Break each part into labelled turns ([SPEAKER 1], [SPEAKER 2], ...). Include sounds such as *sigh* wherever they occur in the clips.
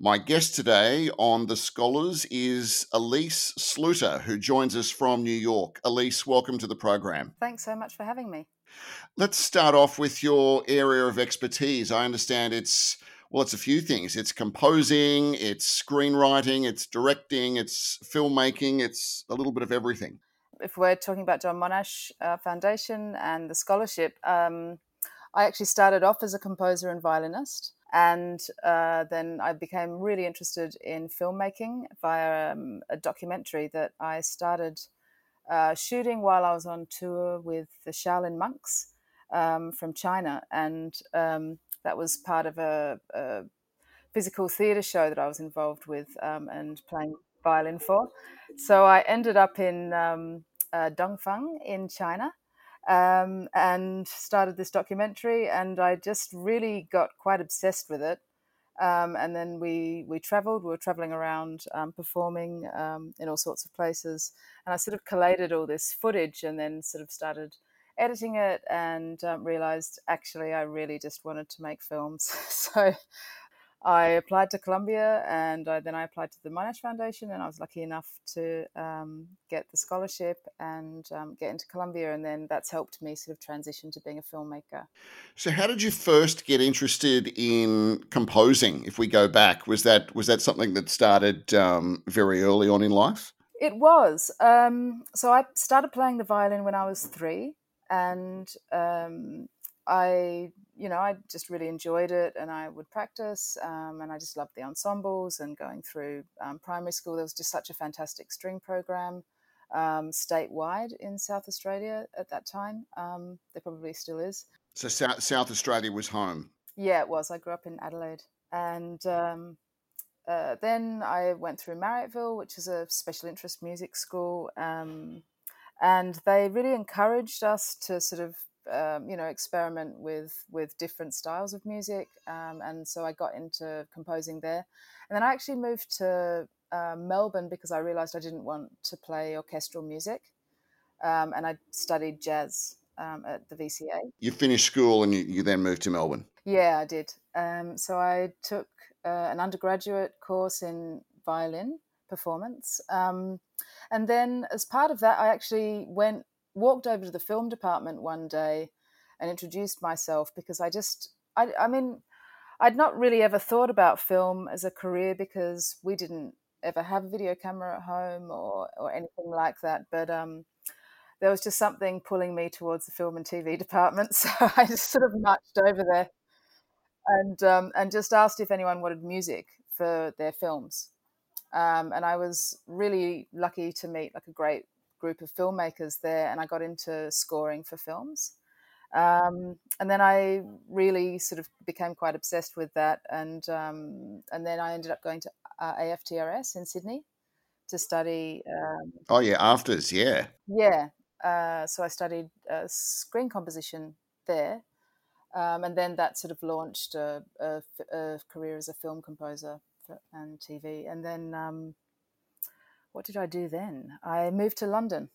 [SPEAKER 1] My guest today on The Scholars is Alies Sluiter, who joins us from New York. Alies, welcome to the program.
[SPEAKER 2] Thanks so much for having me.
[SPEAKER 1] Let's start off with your area of expertise. I understand it's, well, it's a few things it's composing, it's screenwriting, it's directing, it's filmmaking, it's a little bit of everything.
[SPEAKER 2] If we're talking about John Monash uh, Foundation and the scholarship, um, I actually started off as a composer and violinist. And uh, then I became really interested in filmmaking via um, a documentary that I started uh, shooting while I was on tour with the Shaolin monks um, from China. And um, that was part of a, a physical theatre show that I was involved with um, and playing violin for. So I ended up in um, uh, Dengfeng in China um, and started this documentary. And I just really got quite obsessed with it. Um, and then we we traveled. We were traveling around, um, performing um, in all sorts of places. And I sort of collated all this footage, and then sort of started editing it, and um, realized actually I really just wanted to make films. *laughs* so I applied to Columbia and I, then I applied to the Monash Foundation and I was lucky enough to um, get the scholarship and um, get into Columbia and then that's helped me sort of transition to being a filmmaker.
[SPEAKER 1] So how did you first get interested in composing if we go back? Was that was that something that started um, very early on in life?
[SPEAKER 2] It was. Um, so I started playing the violin when I was three and um, I, you know, I just really enjoyed it, and I would practice, um, and I just loved the ensembles and going through um, primary school. There was just such a fantastic string program um, statewide in South Australia at that time. Um, there probably still is.
[SPEAKER 1] So South, South Australia was home.
[SPEAKER 2] Yeah, it was. I grew up in Adelaide, and um, uh, then I went through Marryatville, which is a special interest music school. Um, and they really encouraged us to sort of um, you know experiment with with different styles of music um, and so i got into composing there. And then i actually moved to uh, melbourne because i realized i didn't want to play orchestral music um, and i studied jazz um, at the vca
[SPEAKER 1] you finished school and you, you then moved to melbourne?
[SPEAKER 2] Yeah i did. Um, so i took uh, an undergraduate course in violin performance um, and then as part of that i actually went walked over to the film department one day and introduced myself because I just, I, I mean, I'd not really ever thought about film as a career because we didn't ever have a video camera at home or, or anything like that. But um, there was just something pulling me towards the film and TV *laughs* department. So I just sort of marched over there and, um, and just asked if anyone wanted music for their films. Um, and I was really lucky to meet like a great group of filmmakers there, and I got into scoring for films. Um, and then I really sort of became quite obsessed with that, and um, and then I ended up going to uh, AFTRS in Sydney to study. Um,
[SPEAKER 1] oh yeah, AFTRS, yeah,
[SPEAKER 2] yeah. Uh, so I studied uh, screen composition there, um, and then that sort of launched a, a, a, career as a film composer for, and TV, and then um, what did I do then? I moved to London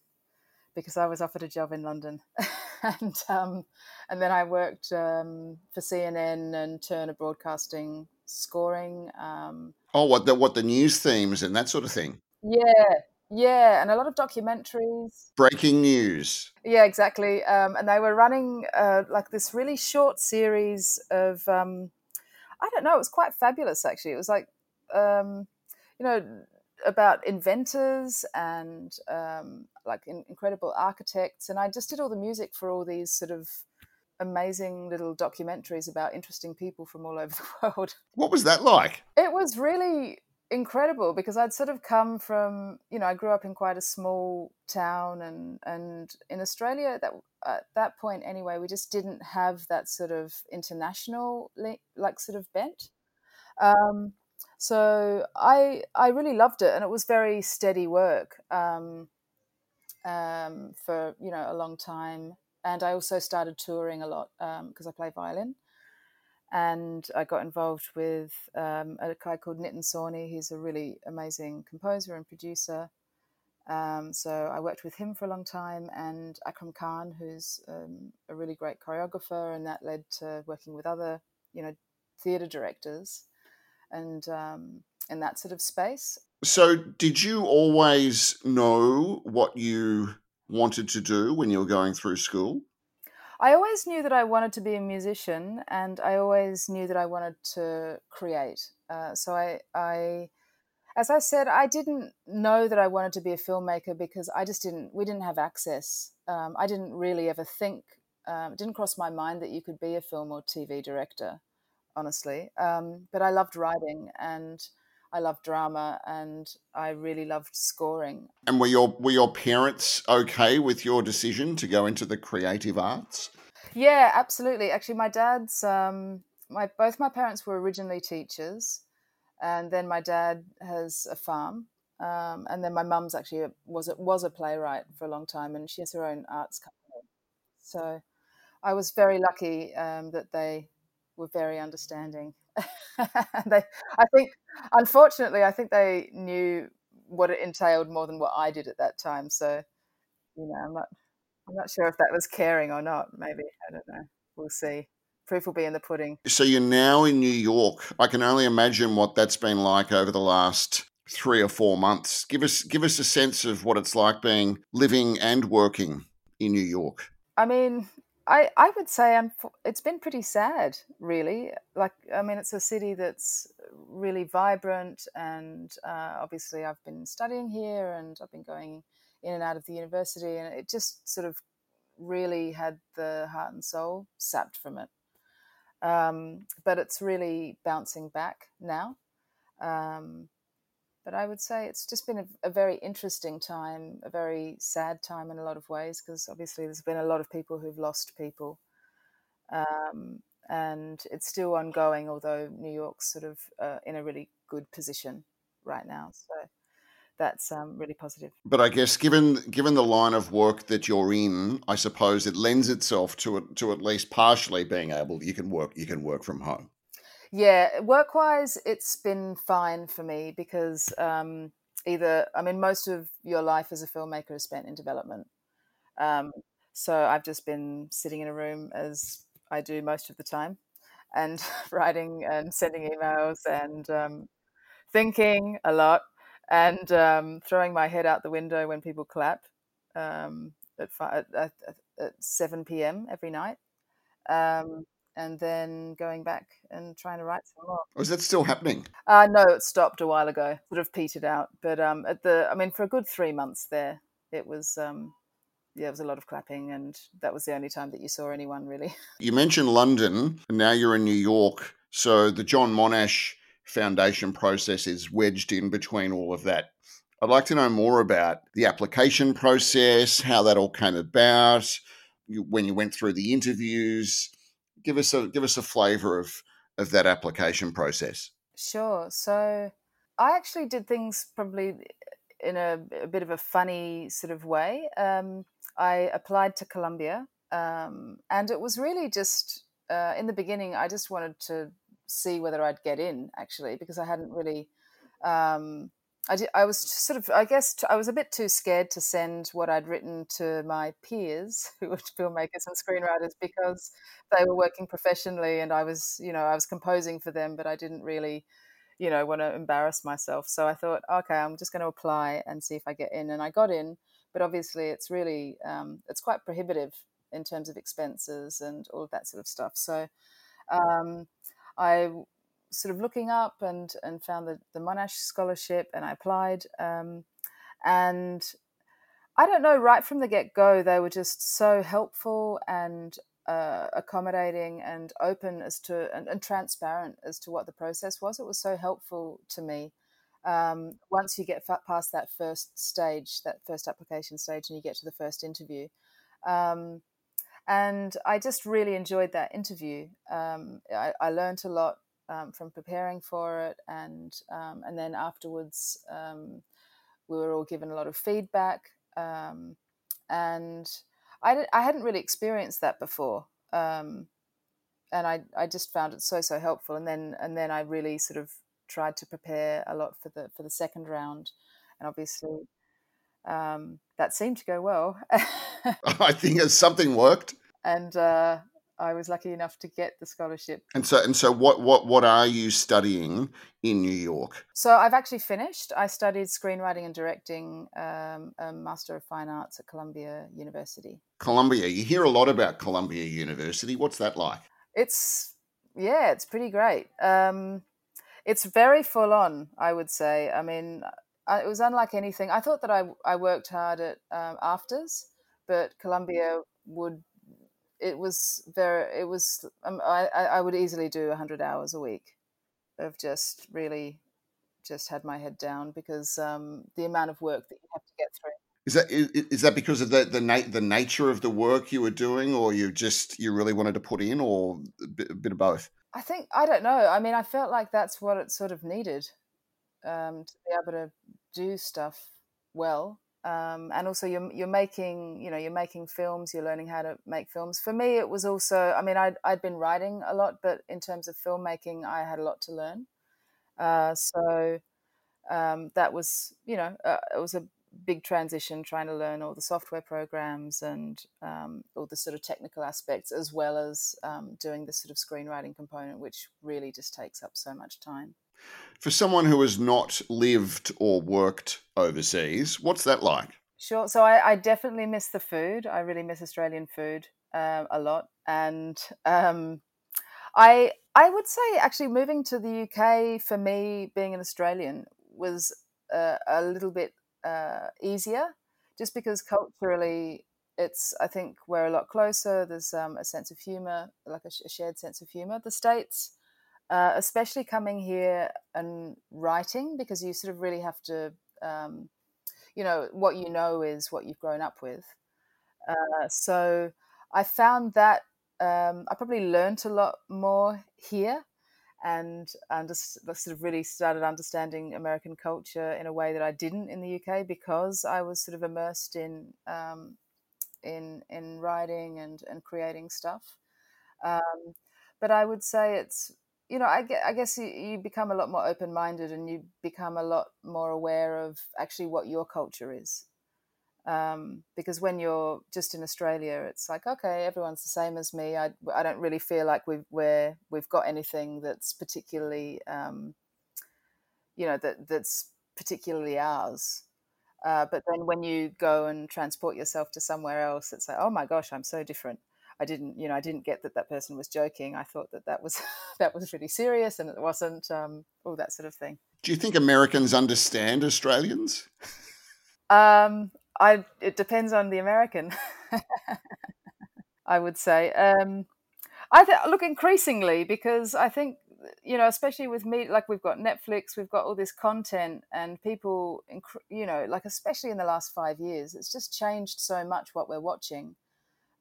[SPEAKER 2] because I was offered a job in London, *laughs* and um, and then I worked um, for CNN and Turner Broadcasting scoring. Um,
[SPEAKER 1] oh, what the what the news themes and that sort of thing.
[SPEAKER 2] Yeah, yeah, and a lot of documentaries.
[SPEAKER 1] Breaking news.
[SPEAKER 2] Yeah, exactly. Um, and they were running uh, like this really short series of. Um, I don't know. It was quite fabulous, actually. It was like, um, you know, about inventors and um, like in, incredible architects. And I just did all the music for all these sort of amazing little documentaries about interesting people from all *laughs* over the world.
[SPEAKER 1] What was that like?
[SPEAKER 2] It was really incredible because I'd sort of come from, you know, I grew up in quite a small town and and in Australia that at that point anyway, we just didn't have that sort of international like sort of bent. Um, so I I really loved it, and it was very steady work um, um, for you know a long time. And I also started touring a lot because um, I play violin, and I got involved with um, a guy called Nitin Sawhney. He's a really amazing composer and producer. Um, so I worked with him for a long time, and Akram Khan, who's um, a really great choreographer, and that led to working with other, you know, theatre directors and um, in that sort of space.
[SPEAKER 1] So, did you always know what you wanted to do when you were going through school?
[SPEAKER 2] I always knew that I wanted to be a musician, and I always knew that I wanted to create. Uh, so I, I, as I said, I didn't know that I wanted to be a filmmaker because I just didn't. We didn't have access. Um, I didn't really ever think. Um, it didn't cross my mind that you could be a film or TV director, honestly. Um, but I loved writing and I loved drama and I really loved scoring.
[SPEAKER 1] And were your were your parents okay with your decision to go into the creative arts?
[SPEAKER 2] Yeah, absolutely. Actually, my dad's um, my both my parents were originally teachers, and then my dad has a farm, um, and then my mum's actually a, was a, was a playwright for a long time, and she has her own arts company. So, I was very lucky um, that they were very understanding. *laughs* they, I think, unfortunately, I think they knew what it entailed more than what I did at that time. So, you know, I'm not, I'm not sure if that was caring or not. Maybe I don't know. We'll see. Proof will be in the pudding.
[SPEAKER 1] So you're now in New York. I can only imagine what that's been like over the last three or four months. Give us give us a sense of what it's like being living and working in New York.
[SPEAKER 2] I mean, I, I would say it's been pretty sad, really. Like, I mean, it's a city that's really vibrant, and uh, obviously, I've been studying here and I've been going in and out of the university, and it just sort of really had the heart and soul sapped from it. Um, but it's really bouncing back now. Um, but I would say it's just been a, a, very interesting time, a very sad time in a lot of ways, because obviously there's been a lot of people who've lost people. Um, and it's still ongoing, although New York's sort of uh, in a really good position right now. So that's um, really positive.
[SPEAKER 1] But I guess given given the line of work that you're in, I suppose it lends itself to to at least partially being able you can work you can work from home.
[SPEAKER 2] Yeah, work wise, it's been fine for me because um, either, I mean, most of your life as a filmmaker is spent in development. Um, so I've just been sitting in a room as I do most of the time and *laughs* writing and sending emails and um, thinking a lot and um, throwing my head out the window when people clap um, at, at, at, at, 7 p.m. every night. Um, and then going back and trying to write some more.
[SPEAKER 1] Oh, is that still happening?
[SPEAKER 2] Uh, no, it stopped a while ago. Sort of petered out. But um, at the, I mean, for a good three months there, it was, um, yeah, it was a lot of clapping, and that was the only time that you saw anyone really. *laughs*
[SPEAKER 1] You mentioned London, and now you're in New York. So the John Monash Foundation process is wedged in between all of that. I'd like to know more about the application process, how that all came about, when you went through the interviews give us a give us a flavour of of that application process.
[SPEAKER 2] Sure. So I actually did things probably in a, a bit of a funny sort of way. Um, I applied to Columbia, um, and it was really just uh, in the beginning. I just wanted to see whether I'd get in actually because I hadn't really um, I, did, I was sort of, I guess, I was a bit too scared to send what I'd written to my peers, *laughs* who were filmmakers and screenwriters, because they were working professionally, and I was, you know, I was composing for them, but I didn't really, you know, want to embarrass myself. So I thought, okay, I'm just going to apply and see if I get in, and I got in. But obviously, it's really, um, it's quite prohibitive in terms of expenses and all of that sort of stuff. So um, I sort of looking up and and found the, the Monash scholarship and I applied. Um, and I don't know, right from the get go, they were just so helpful and uh, accommodating and open as to and, and, transparent as to what the process was. It was so helpful to me. Um, once you get past that first stage, that first application stage, and you get to the first interview. Um, and I just really enjoyed that interview. Um, I, I, learned a lot um, from preparing for it, and um, and then afterwards um, we were all given a lot of feedback, um, and I I hadn't really experienced that before, um, and I I just found it so so helpful, and then and then I really sort of tried to prepare a lot for the for the second round, and obviously. Um, that seemed to go well. *laughs* *laughs*
[SPEAKER 1] I think something worked.
[SPEAKER 2] And uh, I was lucky enough to get the scholarship.
[SPEAKER 1] And so, and so, what, what, what are you studying in New York?
[SPEAKER 2] So I've actually finished. I studied screenwriting and directing, um, a Master of Fine Arts at Columbia University.
[SPEAKER 1] Columbia. You hear a lot about Columbia University. What's that like?
[SPEAKER 2] It's yeah, it's pretty great. Um, it's very full on, I would say. I mean, it was unlike anything. I thought that I I worked hard at um, AFTRS, but Columbia would it was very it was um, I, I would easily do 100 hours a week of just really just had my head down because um, the amount of work that you have to get through.
[SPEAKER 1] Is that is, is that because of the the, na- the nature of the work you were doing or you just you really wanted to put in or a bit, a bit of both?
[SPEAKER 2] I think i don't know. I mean i felt like that's what it sort of needed um, to be able to do stuff well um, and also you're you're making you know you're making films you're learning how to make films. For me it was also i mean i'd, I'd been writing a lot but in terms of filmmaking i had a lot to learn. Uh, so um, that was you know uh, it was a big transition trying to learn all the software programs and um, all the sort of technical aspects as well as um, doing the sort of screenwriting component which really just takes up so much time
[SPEAKER 1] for someone who has not lived or worked overseas, what's that like?
[SPEAKER 2] Sure. So I, I definitely miss the food. I really miss Australian food um, a lot, and um, I I would say actually moving to the UK for me, being an Australian, was uh, a little bit uh, easier, just because culturally it's I think we're a lot closer. There's um, a sense of humor, like a, a shared sense of humor. The states uh, especially coming here and writing because you sort of really have to, um, you know, what you know is what you've grown up with. Uh, so I found that um, I probably learned a lot more here and sort of really started understanding American culture in a way that I didn't in the UK because I was sort of immersed in um, in in writing and and creating stuff. Um, but I would say it's you know, I, I guess you, you become a lot more open minded and you become a lot more aware of actually what your culture is. Um, because when you're just in Australia, it's like, okay, everyone's the same as me. I, I don't really feel like we've, we're, we've got anything that's particularly, um, you know, that, that's particularly ours. Uh, but then when you go and transport yourself to somewhere else, it's like, oh my gosh, I'm so different. I didn't, you know, I didn't get that that person was joking. I thought that that was *laughs* that was really serious, and it wasn't. Um, all that sort of thing.
[SPEAKER 1] Do you think Americans understand Australians?
[SPEAKER 2] Um, I it depends on the American. *laughs* I would say. Um, I th- look increasingly because I think you know, especially with me, like we've got Netflix, we've got all this content, and people, you know, like especially in the last five years, it's just changed so much what we're watching.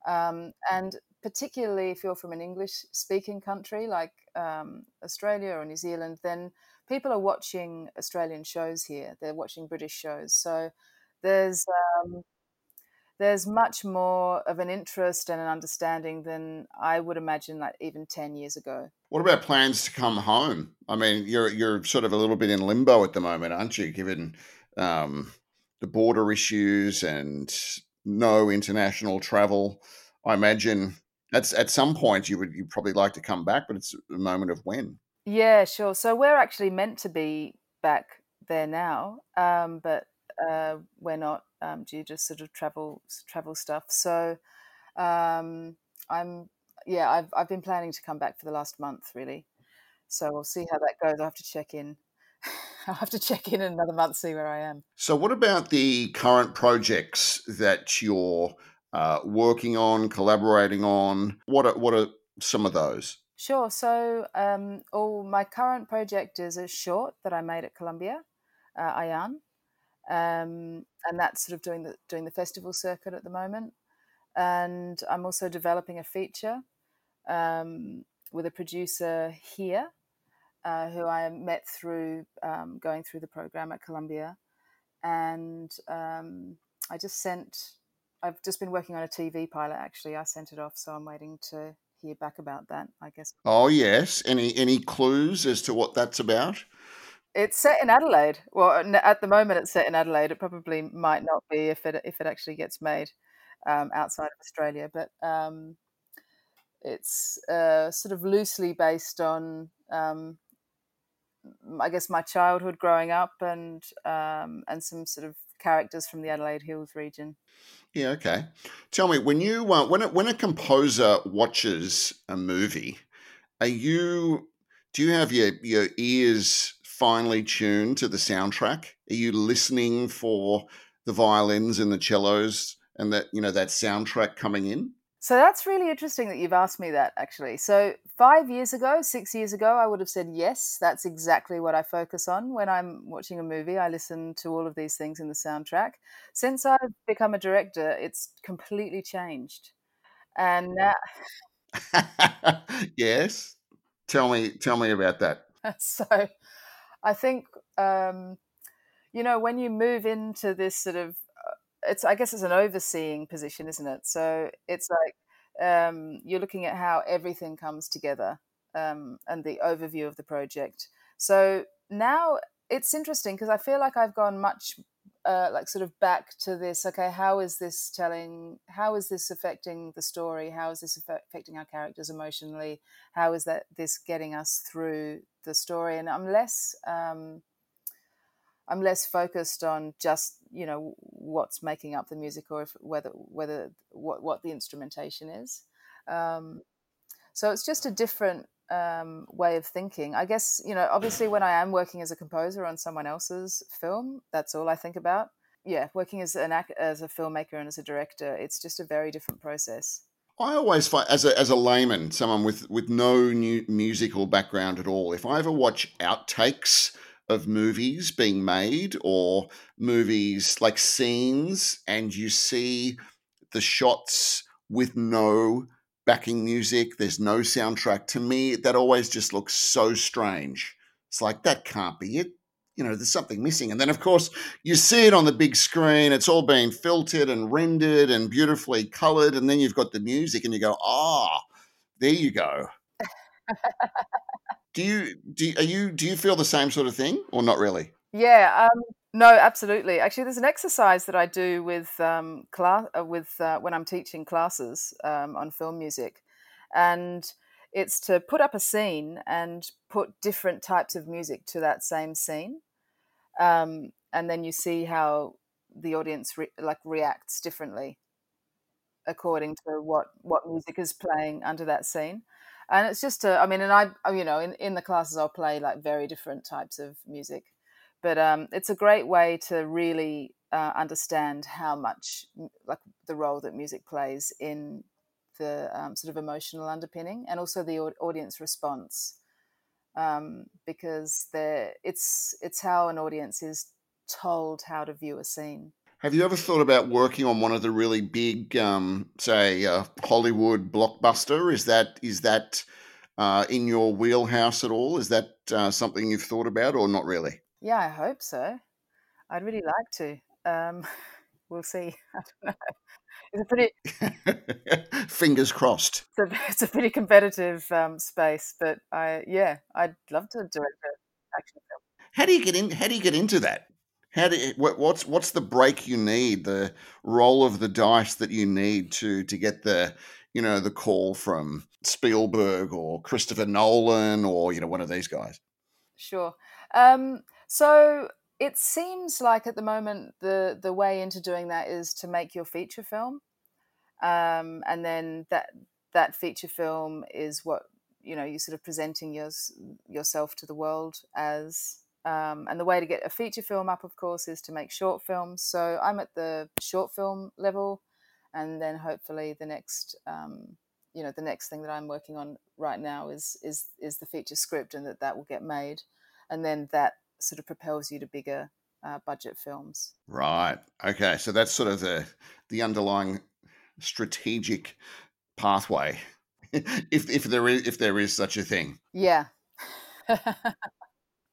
[SPEAKER 2] Um, and particularly if you're from an English speaking country like um, Australia or New Zealand, then people are watching Australian shows here. They're watching British shows. So there's um, there's much more of an interest and an understanding than I would imagine like even 10 years ago.
[SPEAKER 1] What about plans to come home? I mean, you're you're sort of a little bit in limbo at the moment, aren't you, given um, the border issues and no international travel. I imagine that's at some point you would you probably like to come back, but it's a moment of when.
[SPEAKER 2] Yeah, sure. So we're actually meant to be back there now, um, but uh, we're not um, due to sort of travel travel stuff. So um, I'm yeah, I've I've been planning to come back for the last month really. So we'll see how that goes. I have to check in *laughs* I'll have to check in, in another month, see where I am.
[SPEAKER 1] So, what about the current projects that you're uh, working on, collaborating on? What are, what are some of those?
[SPEAKER 2] Sure. So, um, all my current project is a short that I made at Columbia, uh, Ayaan, um, and that's sort of doing the doing the festival circuit at the moment. And I'm also developing a feature um, with a producer here uh, who I met through um, going through the program at Columbia. And um, I just sent, I've just been working on a TV pilot actually. I sent it off, so I'm waiting to hear back about that, I guess.
[SPEAKER 1] Oh, yes. Any, any clues as to what that's about?
[SPEAKER 2] It's set in Adelaide. Well, at the moment, it's set in Adelaide. It probably might not be if it if it actually gets made um, outside of Australia. But um, it's uh, sort of loosely based on, um, I guess, my childhood growing up and um, and some sort of characters from the Adelaide Hills region.
[SPEAKER 1] Yeah. Okay. Tell me when you uh, when a, when a composer watches a movie, are you do you have your your ears finely tuned to the soundtrack? Are you listening for the violins and the cellos and that you know that soundtrack coming in?
[SPEAKER 2] So that's really interesting that you've asked me that actually. So, five years ago, six years ago, I would have said yes, that's exactly what I focus on. When I'm watching a movie, I listen to all of these things in the soundtrack. Since I've become a director, it's completely changed. And now. *laughs*
[SPEAKER 1] yes. Tell me, tell me about that. *laughs*
[SPEAKER 2] so, I think, um, you know, when you move into this sort of it's I guess it's an overseeing position, isn't it? So it's like um, you're looking at how everything comes together um, and the overview of the project. So now it's interesting because I feel like I've gone much uh, like sort of back to this. Okay, how is this telling? How is this affecting the story? How is this affecting our characters emotionally? How is that this getting us through the story? And I'm less. Um, I'm less focused on just you know what's making up the music or if, whether whether what what the instrumentation is. Um, so it's just a different um, way of thinking. I guess you know obviously when I am working as a composer on someone else's film, that's all I think about. Yeah, working as an as a filmmaker and as a director, it's just a very different process.
[SPEAKER 1] I always find, as a as a layman, someone with with no new musical background at all, if I ever watch outtakes of movies being made or movies like scenes and you see the shots with no backing music there's no soundtrack to me that always just looks so strange. It's like that can't be it. You know there's something missing. And then of course you see it on the big screen. It's all being filtered and rendered and beautifully colored and then you've got the music and you go ah oh, there you go *laughs* do you do are you do you feel the same sort of thing or not really?
[SPEAKER 2] Yeah, um, no, absolutely. Actually, there's an exercise that I do with um, class uh, with uh, when I'm teaching classes um, on film music, and it's to put up a scene and put different types of music to that same scene, um, and then you see how the audience re- like reacts differently according to what what music is playing under that scene and it's just a, I mean, and I, you know, in, in the classes I'll play like very different types of music, but um, it's a great way to really uh, understand how much like the role that music plays in the um, sort of emotional underpinning and also the audience response, um, because it's it's how an audience is told how to view a scene.
[SPEAKER 1] Have you ever thought about working on one of the really big, um, say, uh, Hollywood blockbuster? Is that is that uh, in your wheelhouse at all? Is that uh, something you've thought about, or not really?
[SPEAKER 2] Yeah, I hope so. I'd really like to. Um, *laughs* we'll see. *laughs* It's a pretty *laughs*
[SPEAKER 1] fingers crossed.
[SPEAKER 2] It's a, it's a pretty competitive um, space, but I yeah, I'd love to direct an action film.
[SPEAKER 1] How do you get in? How do you get into that? How do you, what, what's what's the break you need, the roll of the dice that you need to to get the you know the call from Spielberg or Christopher Nolan or you know one of these guys?
[SPEAKER 2] Sure. Um, so it seems like at the moment the the way into doing that is to make your feature film, um, and then that that feature film is what you know you're sort of presenting your, yourself to the world as um, and the way to get a feature film up, of course, is to make short films. So I'm at the short film level, and then hopefully the next, um, you know, the next thing that I'm working on right now is is is the feature script, and that that will get made, and then that sort of propels you to bigger uh, budget films.
[SPEAKER 1] Right. Okay. So that's sort of the the underlying strategic pathway, *laughs* if if there is if there is such a thing.
[SPEAKER 2] Yeah. *laughs*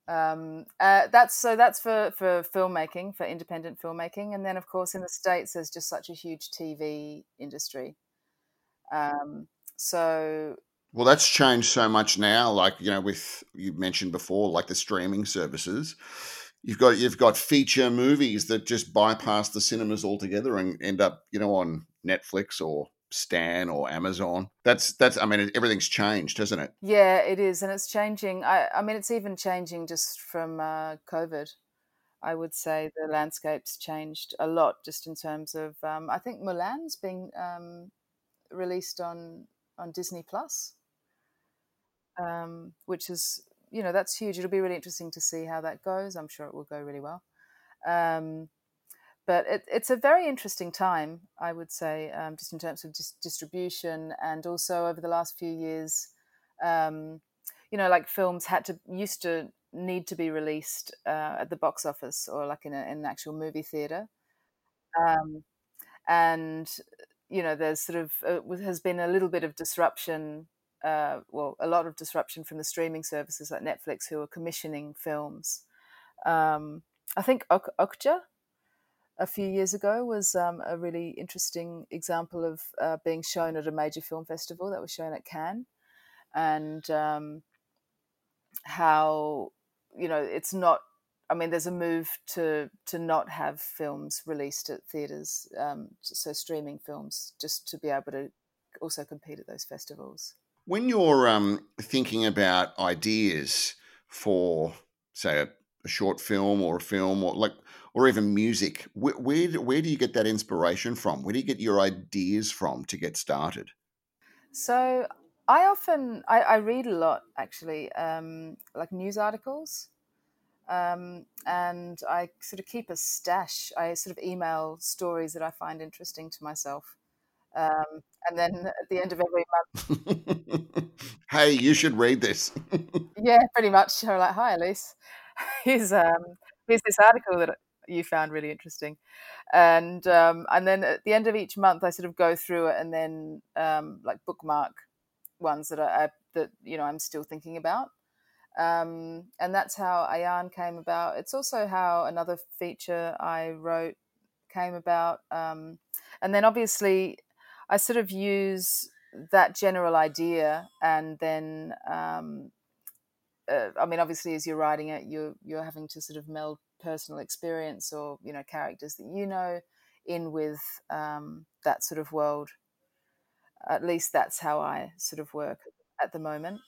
[SPEAKER 2] Um, uh, that's so that's for for filmmaking, for independent filmmaking, and then of course in the states there's just such a huge TV industry. Um, so
[SPEAKER 1] well, that's changed so much now. Like you know, with you mentioned before, like the streaming services, you've got you've got feature movies that just bypass the cinemas altogether and end up you know on Netflix or Stan or Amazon. That's that's. I mean, everything's changed, hasn't it?
[SPEAKER 2] Yeah, it is, and it's changing. I, I mean, it's even changing just from uh, COVID. I would say the landscape's changed a lot, just in terms of. Um, I think Mulan's being um, released on on Disney Plus, um, which is you know that's huge. It'll be really interesting to see how that goes. I'm sure it will go really well. Um, but it, it's a very interesting time, I would say, um, just in terms of dis- distribution, and also over the last few years, um, you know, like films had to used to need to be released uh, at the box office or like in, a, in an actual movie theater, um, and you know, there's sort of uh, has been a little bit of disruption. Uh, well, a lot of disruption from the streaming services like Netflix, who are commissioning films. Um, I think ok- Okja a few years ago was um, a really interesting example of uh, being shown at a major film festival that was shown at Cannes, and um, how you know it's not. I mean, there's a move to to not have films released at theaters, um, so streaming films, just to be able to also compete at those festivals.
[SPEAKER 1] When you're um, thinking about ideas for, say, a, a short film or a film, or like or even music. Where, where, where do you get that inspiration from? Where do you get your ideas from to get started?
[SPEAKER 2] So I often I, I read a lot actually, um, like news articles, um, and I sort of keep a stash. I sort of email stories that I find interesting to myself, um, and then at the end of every
[SPEAKER 1] month, *laughs* hey, you should read this. *laughs*
[SPEAKER 2] yeah, pretty much. I'm like, hi, Alies. *laughs* Here's um, here's this article that you found really interesting. And um, and then at the end of each month, I sort of go through it and then um, like bookmark ones that I, I, that you know I'm still thinking about. Um, and that's how Ayaan came about. It's also how another feature I wrote came about. Um, and then obviously, I sort of use that general idea and then um, uh, I mean, obviously, as you're writing it, you're you're having to sort of meld personal experience or you know characters that you know in with um, that sort of world. At least that's how I sort of work at the moment.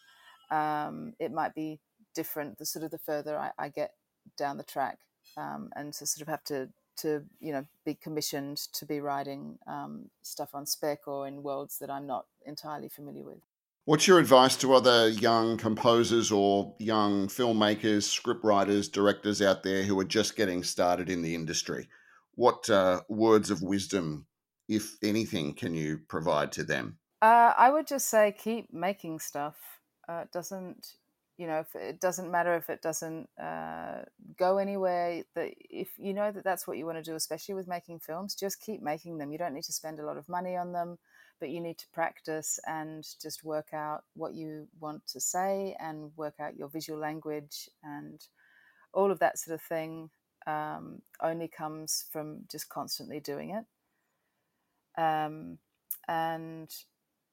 [SPEAKER 2] Um, it might be different the sort of the further I, I get down the track, um, and to sort of have to to you know be commissioned to be writing um, stuff on spec or in worlds that I'm not entirely familiar with.
[SPEAKER 1] What's your advice to other young composers or young filmmakers, scriptwriters, directors out there who are just getting started in the industry? What uh, words of wisdom, if anything, can you provide to them?
[SPEAKER 2] Uh, I would just say keep making stuff. Uh, it doesn't, you know, it doesn't matter if it doesn't uh, go anywhere. That if you know that that's what you want to do, especially with making films, just keep making them. You don't need to spend a lot of money on them but you need to practice and just work out what you want to say and work out your visual language and all of that sort of thing um, only comes from just constantly doing it. Um, and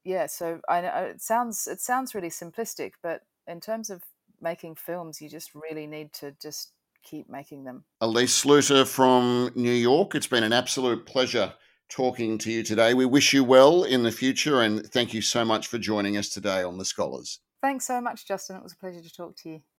[SPEAKER 2] yeah, so I know it sounds it sounds really simplistic, but in terms of making films, you just really need to just keep making them.
[SPEAKER 1] Alies Sluiter from New York, it's been an absolute pleasure talking to you today. We wish you well in the future and thank you so much for joining us today on The Scholars.
[SPEAKER 2] Thanks so much, Justin. It was a pleasure to talk to you.